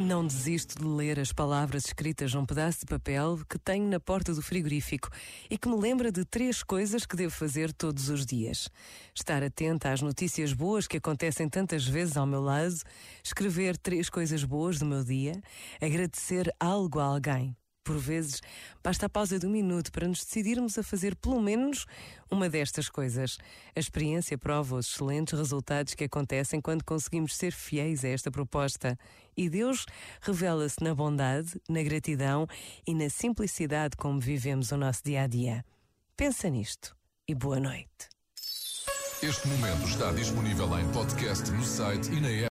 Não desisto de ler as palavras escritas num pedaço de papel que tenho na porta do frigorífico e que me lembra de três coisas que devo fazer todos os dias: estar atenta às notícias boas que acontecem tantas vezes ao meu lado, escrever três coisas boas do meu dia, agradecer algo a alguém. Por vezes, basta a pausa de um minuto para nos decidirmos a fazer pelo menos uma destas coisas. A experiência prova os excelentes resultados que acontecem quando conseguimos ser fiéis a esta proposta. E Deus revela-se na bondade, na gratidão e na simplicidade como vivemos o nosso dia a dia. Pensa nisto e boa noite. Este momento está disponível em podcast no site e na app.